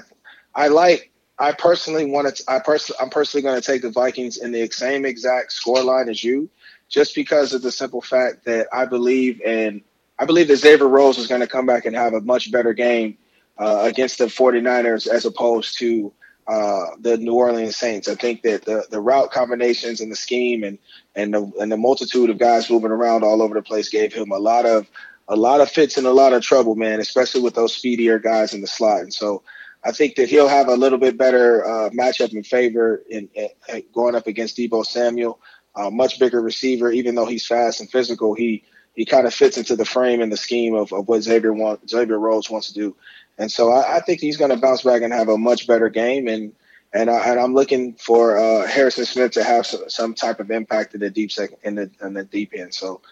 I like I personally want to I personally I'm personally going to take the Vikings in the same exact score line as you, just because of the simple fact that I believe in I believe that Xavier Rhodes is going to come back and have a much better game uh, against the 49ers as opposed to uh, the New Orleans Saints. I think that the, the route combinations and the scheme and and the, and the multitude of guys moving around all over the place gave him a lot of a lot of fits and a lot of trouble, man, especially with those speedier guys in the slot. And so I think that he'll have a little bit better uh, matchup in favor in, in, in, going up against Deebo Samuel, uh, much bigger receiver. Even though he's fast and physical, he he kind of fits into the frame and the scheme of, of what Xavier want, Xavier Rhodes wants to do. And so I, I think he's going to bounce back and have a much better game. And and, I, I'm looking for uh, Harrison Smith to have some, some, type of impact in the deep second in the in the deep end. So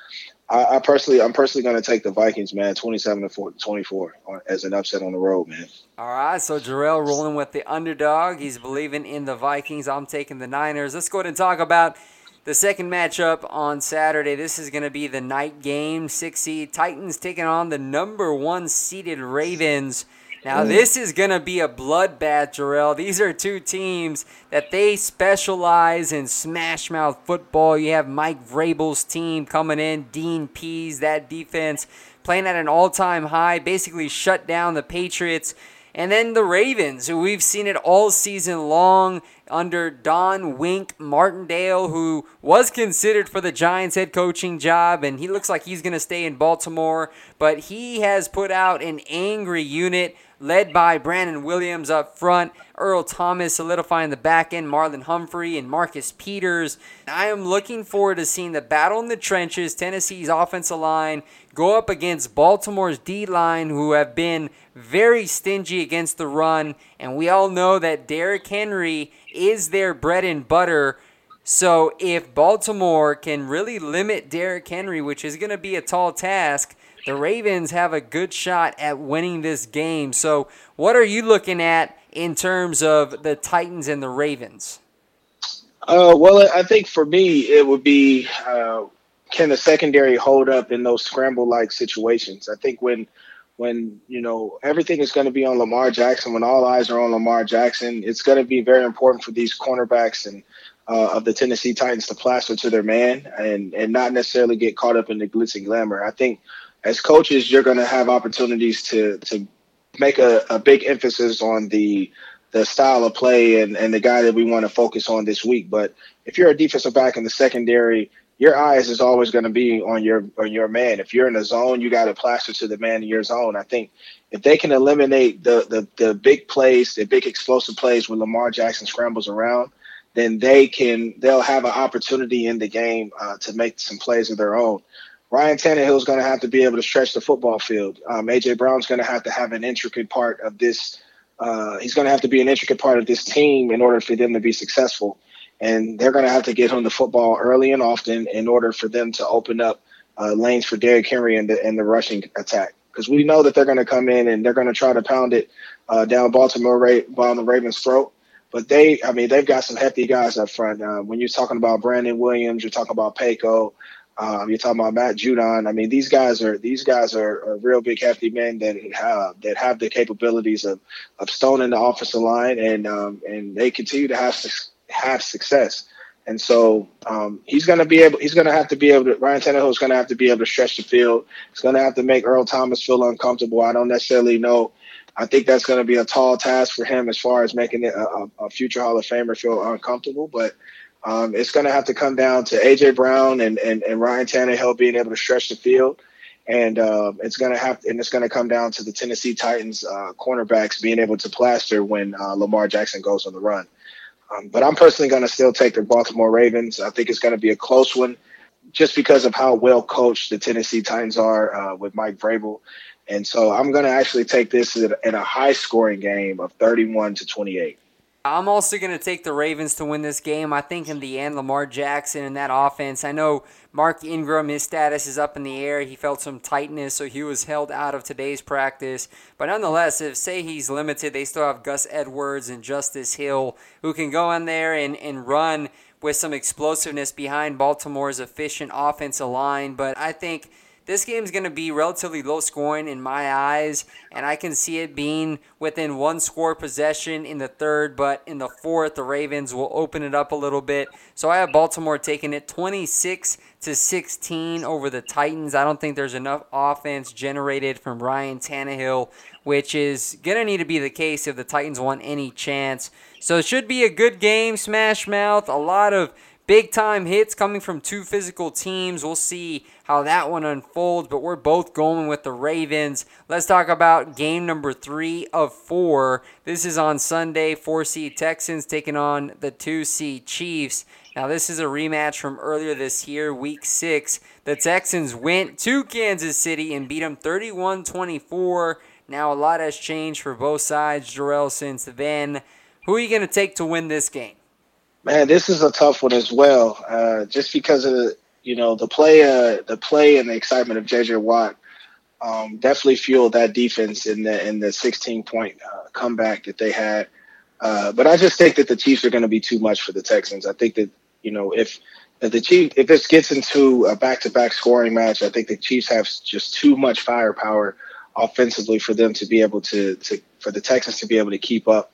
I, I personally, I'm personally going to take the Vikings, man, 27 to 24 as an upset on the road, man. All right, so Jerel rolling with the underdog. He's believing in the Vikings. I'm taking the Niners. Let's go ahead and talk about the second matchup on Saturday. This is going to be the night game. Six seed Titans taking on the number one seeded Ravens. Now, mm. this is going to be a bloodbath, Jerel. These are two teams that they specialize in smash mouth football. You have Mike Vrabel's team coming in, Dean Pees, that defense playing at an all time high, basically shut down the Patriots. And then the Ravens, who we've seen it all season long, under Don Wink Martindale, who was considered for the Giants head coaching job, and he looks like he's going to stay in Baltimore. But he has put out an angry unit led by Brandon Williams up front, Earl Thomas solidifying the back end, Marlon Humphrey, and Marcus Peters. I am looking forward to seeing the battle in the trenches, Tennessee's offensive line go up against Baltimore's D line, who have been very stingy against the run. And we all know that Derrick Henry is their bread and butter. So if Baltimore can really limit Derrick Henry, which is going to be a tall task, the Ravens have a good shot at winning this game. So, what are you looking at in terms of the Titans and the Ravens? Uh, well, I think for me, it would be uh, can the secondary hold up in those scramble like situations? I think when when you know everything is going to be on Lamar Jackson, when all eyes are on Lamar Jackson, it's going to be very important for these cornerbacks and uh, of the Tennessee Titans to plaster to their man and and not necessarily get caught up in the glitz and glamour. I think as coaches, you're going to have opportunities to to make a, a big emphasis on the the style of play and, and the guy that we want to focus on this week. But if you're a defensive back in the secondary, your eyes is always going to be on your on your man. If you're in a zone, you got to plaster to the man in your zone. I think if they can eliminate the the the big plays, the big explosive plays when Lamar Jackson scrambles around, then they can they'll have an opportunity in the game uh, to make some plays of their own. Ryan Tannehill is going to have to be able to stretch the football field. Um, AJ Brown's going to have to have an intricate part of this. Uh, he's going to have to be an intricate part of this team in order for them to be successful. And they're going to have to get him the football early and often in order for them to open up uh, lanes for Derrick Henry and the, and the rushing attack. Because we know that they're going to come in and they're going to try to pound it uh, down Baltimore down the Ravens' throat. But they, I mean, they've got some hefty guys up front. Uh, when you're talking about Brandon Williams, you're talking about Paco, um, you're talking about Matt Judon. I mean, these guys are these guys are, are real big, hefty men that have that have the capabilities of of stoning the offensive line, and um, and they continue to have have success. And so um, he's going to be able. He's going to have to be able to. Ryan Tannehill is going to have to be able to stretch the field. He's going to have to make Earl Thomas feel uncomfortable. I don't necessarily know. I think that's going to be a tall task for him as far as making a, a future Hall of Famer feel uncomfortable. But um, it's going to have to come down to AJ Brown and, and, and Ryan Tannehill being able to stretch the field, and uh, it's going to have and it's going to come down to the Tennessee Titans uh, cornerbacks being able to plaster when uh, Lamar Jackson goes on the run. Um, but I'm personally going to still take the Baltimore Ravens. I think it's going to be a close one, just because of how well coached the Tennessee Titans are uh, with Mike Vrabel. And so I'm going to actually take this in a high scoring game of 31 to 28. I'm also going to take the Ravens to win this game. I think in the end, Lamar Jackson and that offense. I know Mark Ingram, his status is up in the air. He felt some tightness, so he was held out of today's practice. But nonetheless, if say he's limited, they still have Gus Edwards and Justice Hill who can go in there and, and run with some explosiveness behind Baltimore's efficient offensive line. But I think this game is going to be relatively low scoring in my eyes, and I can see it being within one score possession in the third, but in the fourth, the Ravens will open it up a little bit. So I have Baltimore taking it 26 to 16 over the Titans. I don't think there's enough offense generated from Ryan Tannehill, which is going to need to be the case if the Titans want any chance. So it should be a good game, Smash Mouth. A lot of big time hits coming from two physical teams. We'll see how that one unfolds, but we're both going with the Ravens. Let's talk about game number three of four. This is on Sunday. Four seed Texans taking on the two seed Chiefs. Now, this is a rematch from earlier this year, week six. The Texans went to Kansas City and beat them 31 24. Now, a lot has changed for both sides, Jerel, since then. Who are you going to take to win this game? Man, this is a tough one as well, uh, just because of the you know, the play, uh, the play and the excitement of JJ Watt um, definitely fueled that defense in the in the 16 point uh, comeback that they had. Uh, but I just think that the Chiefs are going to be too much for the Texans. I think that you know if if the Chiefs if this gets into a back to back scoring match, I think the Chiefs have just too much firepower offensively for them to be able to to for the Texans to be able to keep up,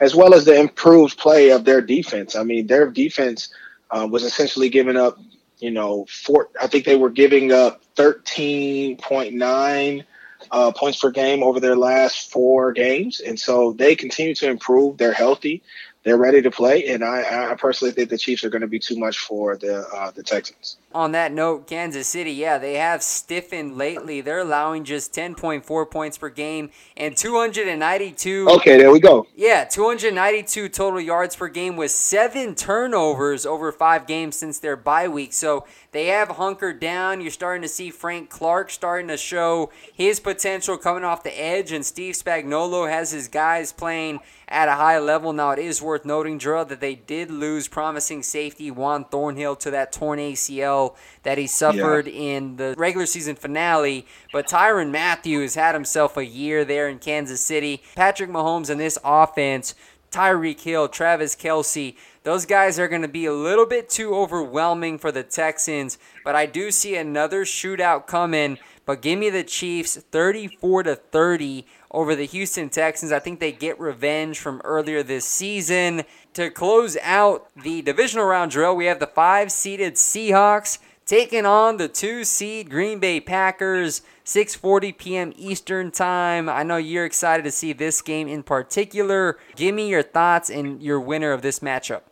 as well as the improved play of their defense. I mean, their defense uh, was essentially giving up you know, four, I think they were giving up 13.9 uh, points per game over their last four games. And so they continue to improve. They're healthy. they're ready to play, and I, I personally think the Chiefs are going to be too much for the uh, the Texans. On that note, Kansas City, yeah, they have stiffened lately. They're allowing just 10.4 points per game and 292. Okay, there we go. Yeah, 292 total yards per game with seven turnovers over five games since their bye week. So they have hunkered down. You're starting to see Frank Clark starting to show his potential coming off the edge, and Steve Spagnuolo has his guys playing at a high level. Now, it is worth noting, Drew, that they did lose promising safety Juan Thornhill to that torn ACL that he suffered yeah. in the regular season finale. But Tyrann Mathieu has had himself a year there in Kansas City. Patrick Mahomes and this offense, Tyreek Hill, Travis Kelce, those guys are going to be a little bit too overwhelming for the Texans. But I do see another shootout coming. But give me the Chiefs 34 to 30 over the Houston Texans. I think they get revenge from earlier this season. To close out the divisional round drill, we have the five seeded Seahawks taking on the two seed Green Bay Packers. 6:40 p.m. Eastern Time. I know you're excited to see this game in particular. Give me your thoughts and your winner of this matchup.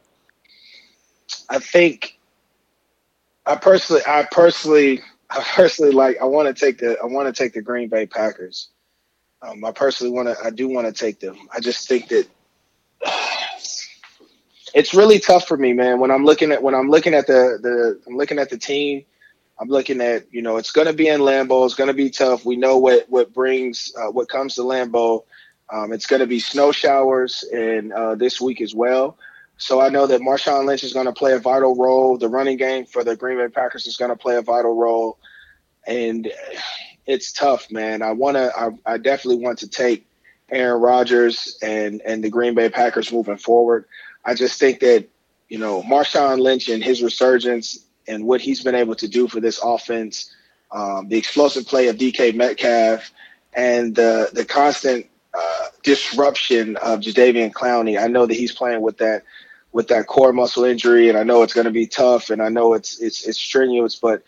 I think I personally I personally I personally like I want to take the I want to take the Green Bay Packers. Um, I personally want to. I do want to take them. I just think that it's really tough for me, man. When I'm looking at when I'm looking at the the I'm looking at the team. I'm looking at you know it's going to be in Lambeau. It's going to be tough. We know what what brings uh, what comes to Lambeau. Um, it's going to be snow showers and uh, this week as well. So I know that Marshawn Lynch is going to play a vital role. The running game for the Green Bay Packers is going to play a vital role, and it's tough, man. I want to. I, I definitely want to take Aaron Rodgers and and the Green Bay Packers moving forward. I just think that you know Marshawn Lynch and his resurgence and what he's been able to do for this offense, um, the explosive play of DK Metcalf, and the the constant uh, disruption of Jadeveon Clowney. I know that he's playing with that with that core muscle injury, and I know it's going to be tough, and I know it's it's it's strenuous, but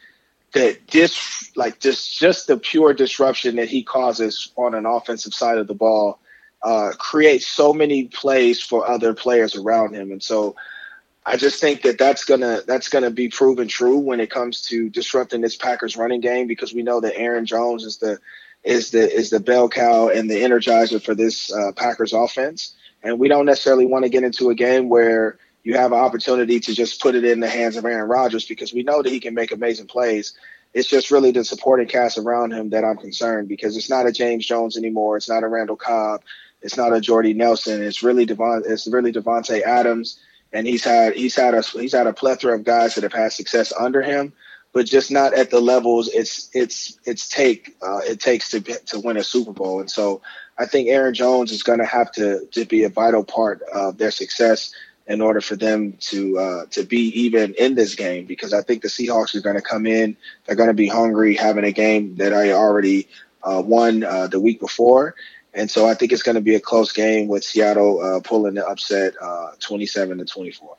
that this like just just the pure disruption that he causes on an offensive side of the ball uh, creates so many plays for other players around him, and so I just think that that's gonna that's gonna be proven true when it comes to disrupting this Packers running game because we know that Aaron Jones is the is the is the bell cow and the energizer for this uh, Packers offense, and we don't necessarily want to get into a game where you have an opportunity to just put it in the hands of Aaron Rodgers because we know that he can make amazing plays. It's just really the supporting cast around him that I'm concerned because it's not a James Jones anymore. It's not a Randall Cobb. It's not a Jordy Nelson. It's really Devon. It's really Davante Adams, and he's had he's had a he's had a plethora of guys that have had success under him, but just not at the levels it's it's it's take uh, it takes to to win a Super Bowl. And so I think Aaron Jones is going to have to to be a vital part of their success in order for them to uh, to be even in this game because I think the Seahawks are going to come in. They're going to be hungry, having a game that I already uh, won uh, the week before, and so I think it's going to be a close game with Seattle uh, pulling the upset, uh, twenty-seven to twenty-four.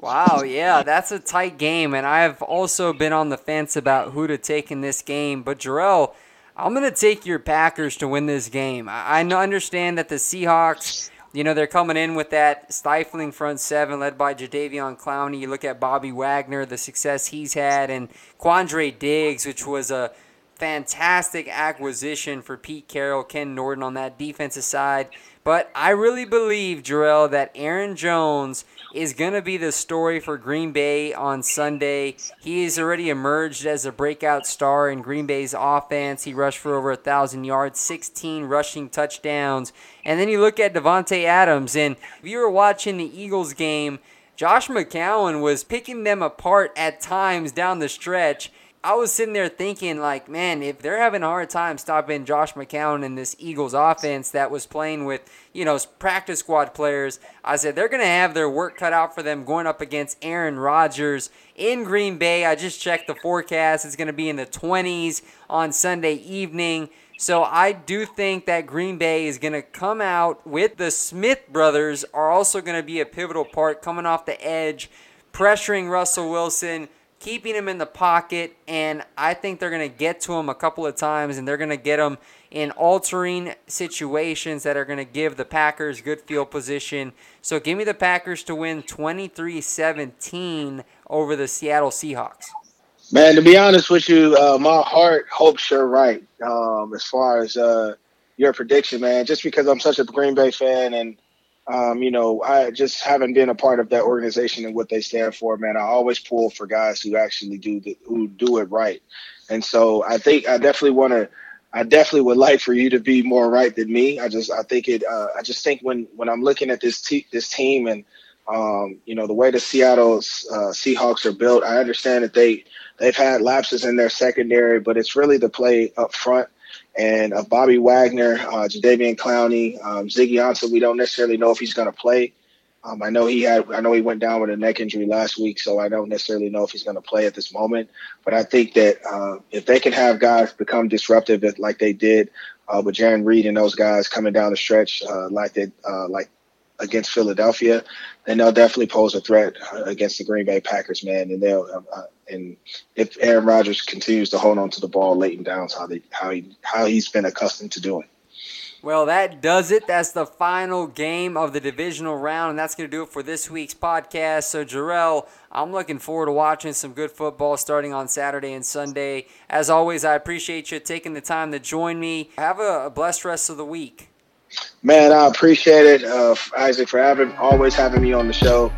Wow, yeah, that's a tight game, and I've also been on the fence about who to take in this game. But Jerel, I'm going to take your Packers to win this game. I understand that the Seahawks you know, they're coming in with that stifling front seven led by Jadeveon Clowney. You look at Bobby Wagner, the success he's had, and Quandre Diggs, which was a fantastic acquisition for Pete Carroll, Ken Norton on that defensive side. But I really believe, Jerel, that Aaron Jones is going to be the story for Green Bay on Sunday. He has already emerged as a breakout star in Green Bay's offense. He rushed for over 1,000 yards, 16 rushing touchdowns. And then you look at Davante Adams, and if you were watching the Eagles game, Josh McCown was picking them apart at times down the stretch. I was sitting there thinking, like, man, if they're having a hard time stopping Josh McCown in this Eagles offense that was playing with, you know, practice squad players, I said they're going to have their work cut out for them going up against Aaron Rodgers in Green Bay. I just checked the forecast. It's going to be in the 20s on Sunday evening. So I do think that Green Bay is going to come out with the Smith brothers are also going to be a pivotal part coming off the edge, pressuring Russell Wilson keeping him in the pocket, and I think they're going to get to him a couple of times, and they're going to get him in altering situations that are going to give the Packers good field position. So give me the Packers to win 23 17 over the Seattle Seahawks. Man, to be honest with you, uh, my heart hopes you're right um, as far as uh, your prediction, man. Just because I'm such a Green Bay fan and um, you know, I just haven't been a part of that organization and what they stand for, man. I always pull for guys who actually do the, who do it right, and so I think I definitely want to. I definitely would like for you to be more right than me. I just I think it. Uh, I just think when when I'm looking at this te- this team and um, you know the way the Seattle uh, Seahawks are built, I understand that they they've had lapses in their secondary, but it's really the play up front and of Bobby Wagner, uh, Jadeveon Clowney, um, Ziggy Ansah. We don't necessarily know if he's going to play. Um, I know he had. I know he went down with a neck injury last week, so I don't necessarily know if he's going to play at this moment. But I think that uh, if they can have guys become disruptive like they did uh, with Jarran Reed and those guys coming down the stretch, uh, like they uh, like against Philadelphia, then they'll definitely pose a threat uh, against the Green Bay Packers, man. And they'll uh, and if Aaron Rodgers continues to hold on to the ball late and downs, how they how he how he's been accustomed to doing. Well, that does it. That's the final game of the divisional round, and that's going to do it for this week's podcast. So, Jerel, I'm looking forward to watching some good football starting on Saturday and Sunday. As always, I appreciate you taking the time to join me. Have a, blessed rest of the week. Man, I appreciate it, uh, Isaac, for having always having me on the show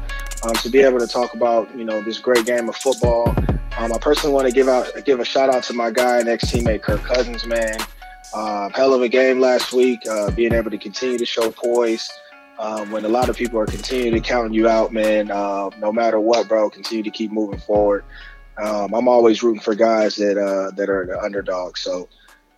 um, to be able to talk about you know this great game of football. Um, I personally want to give out give a shout out to my guy and ex teammate Kirk Cousins, man. Uh, hell of a game last week. Uh, being able to continue to show poise um, when a lot of people are continuing to count you out, man. Uh, no matter what, bro, continue to keep moving forward. Um, I'm always rooting for guys that uh, that are the underdogs. So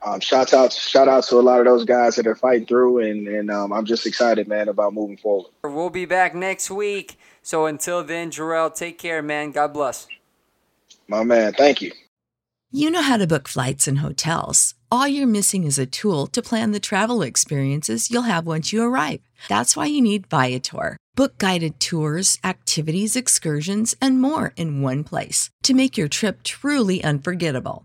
um, shout out shout out to a lot of those guys that are fighting through, and and um, I'm just excited, man, about moving forward. We'll be back next week. So until then, Jerel, take care, man. God bless. My man, thank you. You know how to book flights and hotels. All you're missing is a tool to plan the travel experiences you'll have once you arrive. That's why you need Viator. Book guided tours, activities, excursions, and more in one place to make your trip truly unforgettable.